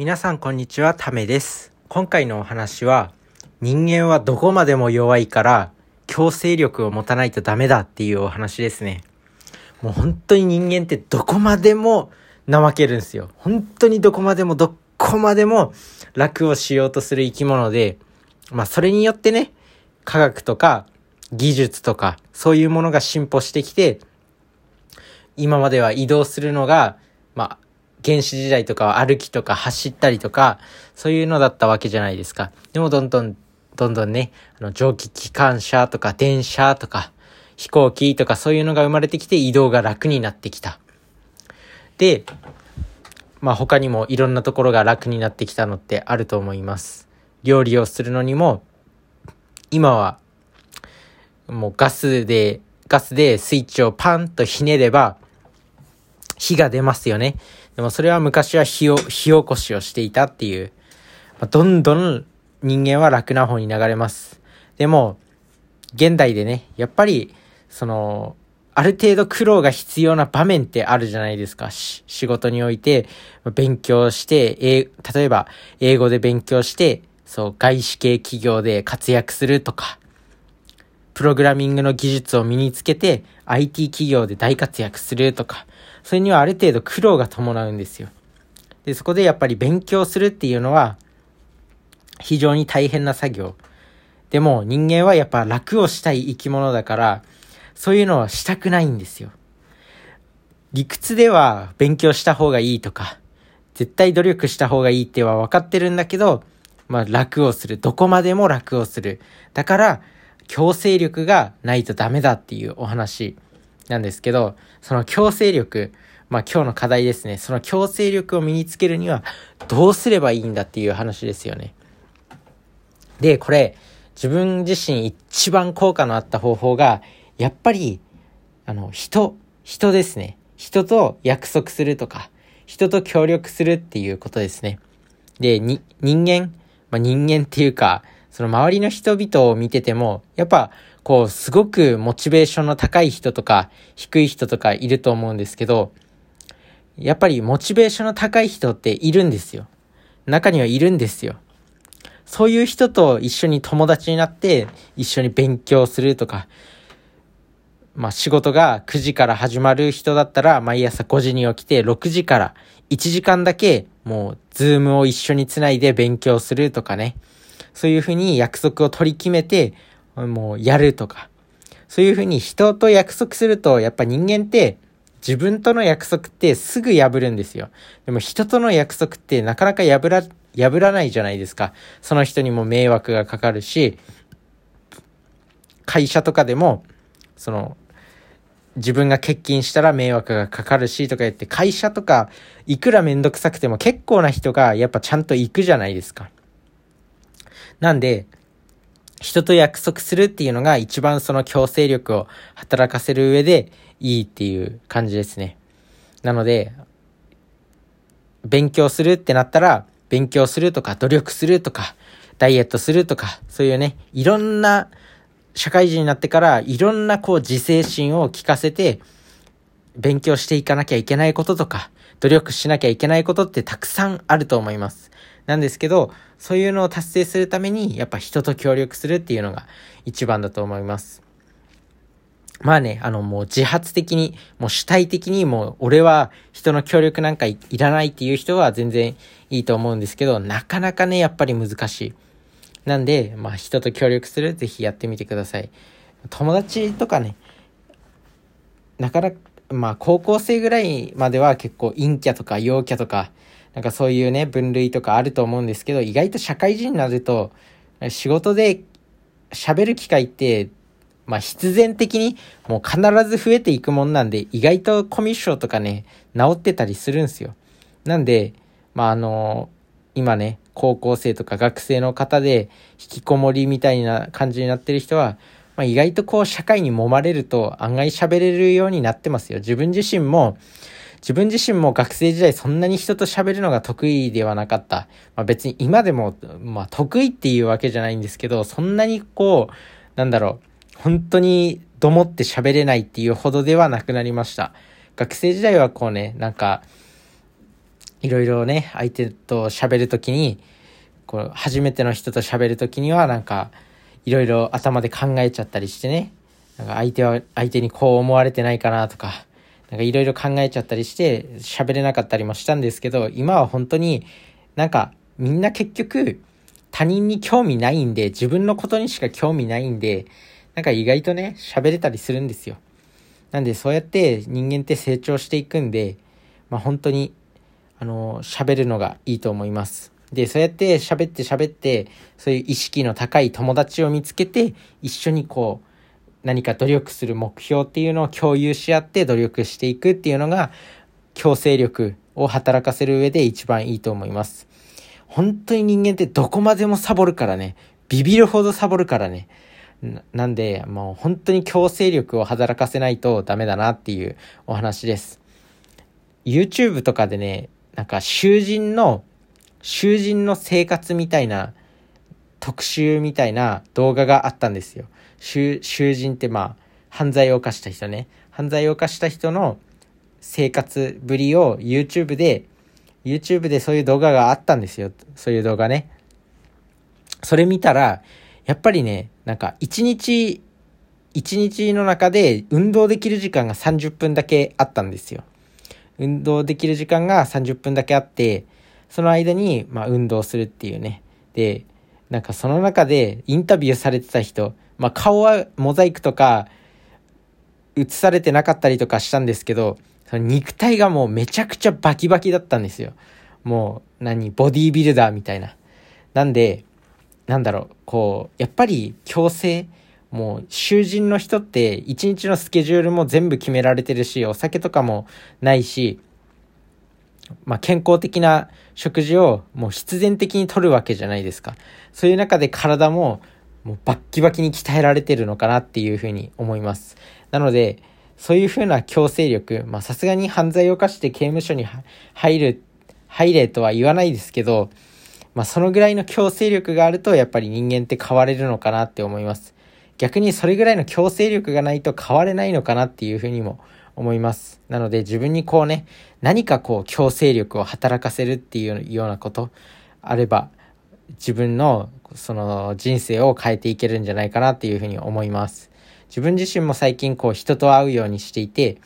皆さんこんにちは、ためです。今回のお話は、人間はどこまでも弱いから、強制力を持たないとダメだっていうお話ですね。もう本当に人間ってどこまでも怠けるんですよ。本当にどこまでもどこまでも楽をしようとする生き物で、まあそれによってね、科学とか技術とかそういうものが進歩してきて、今までは移動するのが、まあ原始時代とかは歩きとか走ったりとか、そういうのだったわけじゃないですか。でもどんどん、どんどんね、あの蒸気機関車とか電車とか飛行機とかそういうのが生まれてきて移動が楽になってきた。で、まあ他にもいろんなところが楽になってきたのってあると思います。料理をするのにも、今はもうガスで、ガスでスイッチをパンとひねれば火が出ますよね。でもそれは昔は火を、火起こしをしていたっていう、まあ、どんどん人間は楽な方に流れます。でも、現代でね、やっぱり、その、ある程度苦労が必要な場面ってあるじゃないですか。仕事において、勉強して、え例えば、英語で勉強して、そう、外資系企業で活躍するとか、プログラミングの技術を身につけて、IT 企業で大活躍するとか、それにはある程度苦労が伴うんですよ。で、そこでやっぱり勉強するっていうのは、非常に大変な作業。でも人間はやっぱ楽をしたい生き物だから、そういうのはしたくないんですよ。理屈では勉強した方がいいとか、絶対努力した方がいいっては分かってるんだけど、まあ楽をする。どこまでも楽をする。だから、強制力がないとダメだっていうお話なんですけど、その強制力、まあ今日の課題ですね。その強制力を身につけるにはどうすればいいんだっていう話ですよね。で、これ、自分自身一番効果のあった方法が、やっぱり、あの、人、人ですね。人と約束するとか、人と協力するっていうことですね。で、に、人間、まあ、人間っていうか、その周りの人々を見てても、やっぱ、こう、すごくモチベーションの高い人とか、低い人とかいると思うんですけど、やっぱりモチベーションの高い人っているんですよ。中にはいるんですよ。そういう人と一緒に友達になって、一緒に勉強するとか、まあ仕事が9時から始まる人だったら、毎朝5時に起きて6時から1時間だけ、もう、ズームを一緒につないで勉強するとかね。そういうふうに約束を取り決めて、もうやるとか。そういうふうに人と約束すると、やっぱ人間って自分との約束ってすぐ破るんですよ。でも人との約束ってなかなか破ら、破らないじゃないですか。その人にも迷惑がかかるし、会社とかでも、その、自分が欠勤したら迷惑がかかるしとか言って、会社とか、いくらめんどくさくても結構な人がやっぱちゃんと行くじゃないですか。なんで、人と約束するっていうのが一番その強制力を働かせる上でいいっていう感じですね。なので、勉強するってなったら、勉強するとか、努力するとか、ダイエットするとか、そういうね、いろんな、社会人になってから、いろんなこう自制心を聞かせて、勉強していかなきゃいけないこととか、努力しなきゃいけないことってたくさんあると思います。なんですけど、そういうのを達成するために、やっぱ人と協力するっていうのが一番だと思います。まあね、あのもう自発的に、もう主体的にもう俺は人の協力なんかいらないっていう人は全然いいと思うんですけど、なかなかね、やっぱり難しい。なんで、まあ人と協力する、ぜひやってみてください。友達とかね、なかなか、まあ高校生ぐらいまでは結構陰キャとか陽キャとか、なんかそういうね、分類とかあると思うんですけど、意外と社会人になると、仕事で喋る機会って、まあ必然的にもう必ず増えていくもんなんで、意外とコミッションとかね、治ってたりするんですよ。なんで、まああの今ね、高校生とか学生の方で引きこもりみたいな感じになってる人は、まあ、意外とこう社会に揉まれると案外喋れるようになってますよ。自分自身も自分自身も学生時代そんなに人と喋るのが得意ではなかった。まあ別に今でも、まあ得意っていうわけじゃないんですけど、そんなにこう、なんだろう、本当にどもって喋れないっていうほどではなくなりました。学生時代はこうね、なんか、いろいろね、相手と喋るときに、こう、初めての人と喋るときには、なんか、いろいろ頭で考えちゃったりしてね、なんか相手は、相手にこう思われてないかなとか、なんかいろいろ考えちゃったりして、喋れなかったりもしたんですけど、今は本当になんかみんな結局他人に興味ないんで、自分のことにしか興味ないんで、なんか意外とね、喋れたりするんですよ。なんでそうやって人間って成長していくんで、まあ本当に、あの、喋るのがいいと思います。で、そうやって喋って喋って、そういう意識の高い友達を見つけて、一緒にこう、何か努力する目標っていうのを共有し合って努力していくっていうのが、強制力を働かせる上で一番いいと思います。本当に人間ってどこまでもサボるからね、ビビるほどサボるからね。なんで、もう本当に強制力を働かせないとダメだなっていうお話です。YouTube とかでね、なんか囚人の、囚人の生活みたいな特集みたいな動画があったんですよ。囚人ってまあ、犯罪を犯した人ね。犯罪を犯した人の生活ぶりを YouTube で、YouTube でそういう動画があったんですよ。そういう動画ね。それ見たら、やっぱりね、なんか一日、一日の中で運動できる時間が30分だけあったんですよ。運動できる時間が30分だけあって、その間に、まあ、運動するっていうね。で、なんかその中でインタビューされてた人、まあ、顔はモザイクとか映されてなかったりとかしたんですけど、その肉体がもうめちゃくちゃバキバキだったんですよ。もう、何、ボディービルダーみたいな。なんで、なんだろう、こう、やっぱり強制、もう囚人の人って一日のスケジュールも全部決められてるし、お酒とかもないし、まあ、健康的な食事をもう必然的に取るわけじゃないですか。そういう中で体ももうバッキバキに鍛えられてるのかなっていうふうに思います。なので、そういうふうな強制力、まあさすがに犯罪を犯して刑務所に入る、入れとは言わないですけど、まあそのぐらいの強制力があるとやっぱり人間って変われるのかなって思います。逆にそれぐらいの強制力がないと変われないのかなっていうふうにも思います。なので自分にこうね、何かこう強制力を働かせるっていうようなことあれば、自分のその人生を変えていけるんじゃないかなっていうふうに思います。自分自身も最近こう人と会うようにしていて、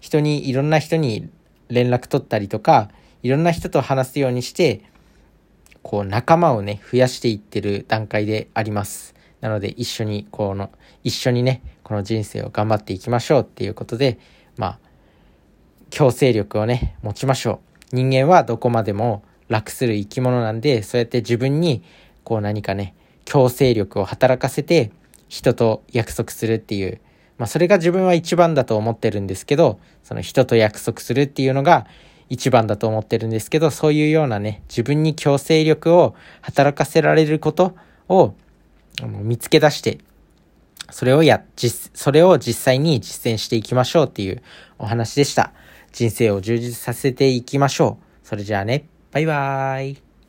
人に、いろんな人に連絡取ったりとか、いろんな人と話すようにして、こう仲間をね、増やしていってる段階であります。なので一緒に、この、一緒にね、この人生を頑張っていきましょうっていうことで、まあ、強制力をね、持ちましょう。人間はどこまでも楽する生き物なんで、そうやって自分に、こう何かね、強制力を働かせて、人と約束するっていう、まあそれが自分は一番だと思ってるんですけど、その人と約束するっていうのが一番だと思ってるんですけど、そういうようなね、自分に強制力を働かせられることを見つけ出して、それをや、実、それを実際に実践していきましょうっていうお話でした。人生を充実させていきましょう。それじゃあね、バイバーイ。